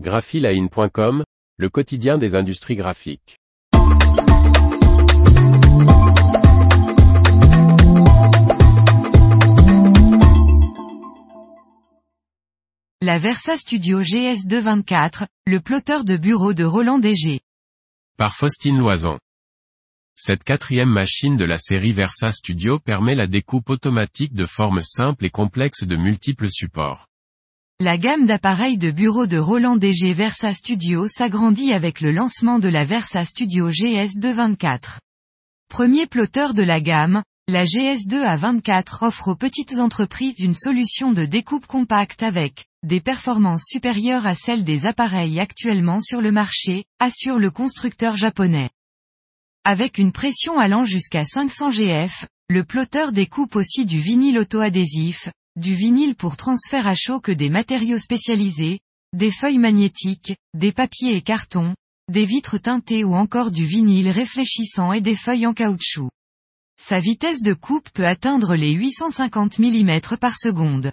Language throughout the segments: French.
graphiline.com, le quotidien des industries graphiques. La Versa Studio GS224, le plotter de bureau de Roland DG. Par Faustine Loison. Cette quatrième machine de la série Versa Studio permet la découpe automatique de formes simples et complexes de multiples supports. La gamme d'appareils de bureau de Roland DG Versa Studio s'agrandit avec le lancement de la Versa Studio GS224. Premier plotter de la gamme, la GS2 A24 offre aux petites entreprises une solution de découpe compacte avec des performances supérieures à celles des appareils actuellement sur le marché, assure le constructeur japonais. Avec une pression allant jusqu'à 500 GF, le plotter découpe aussi du vinyle auto-adhésif, du vinyle pour transfert à chaud que des matériaux spécialisés, des feuilles magnétiques, des papiers et cartons, des vitres teintées ou encore du vinyle réfléchissant et des feuilles en caoutchouc. Sa vitesse de coupe peut atteindre les 850 mm par seconde.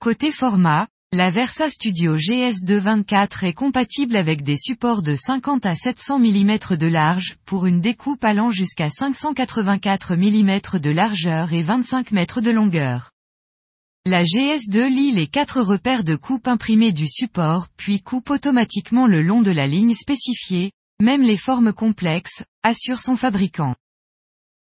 Côté format, la Versa Studio GS224 est compatible avec des supports de 50 à 700 mm de large, pour une découpe allant jusqu'à 584 mm de largeur et 25 m de longueur. La GS2 lit les quatre repères de coupe imprimés du support puis coupe automatiquement le long de la ligne spécifiée, même les formes complexes, assure son fabricant.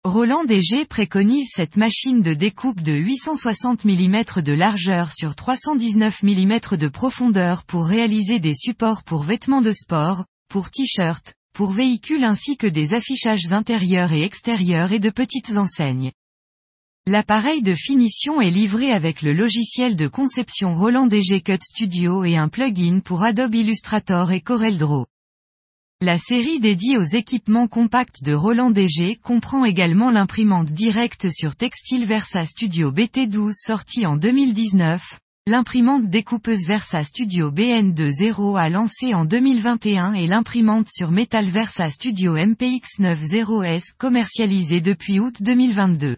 Roland DG préconise cette machine de découpe de 860 mm de largeur sur 319 mm de profondeur pour réaliser des supports pour vêtements de sport, pour t-shirts, pour véhicules ainsi que des affichages intérieurs et extérieurs et de petites enseignes. L'appareil de finition est livré avec le logiciel de conception Roland DG Cut Studio et un plugin pour Adobe Illustrator et CorelDRAW. La série dédiée aux équipements compacts de Roland DG comprend également l'imprimante directe sur textile Versa Studio BT12 sortie en 2019, l'imprimante découpeuse Versa Studio BN20 a lancé en 2021 et l'imprimante sur métal Versa Studio MPX90S commercialisée depuis août 2022.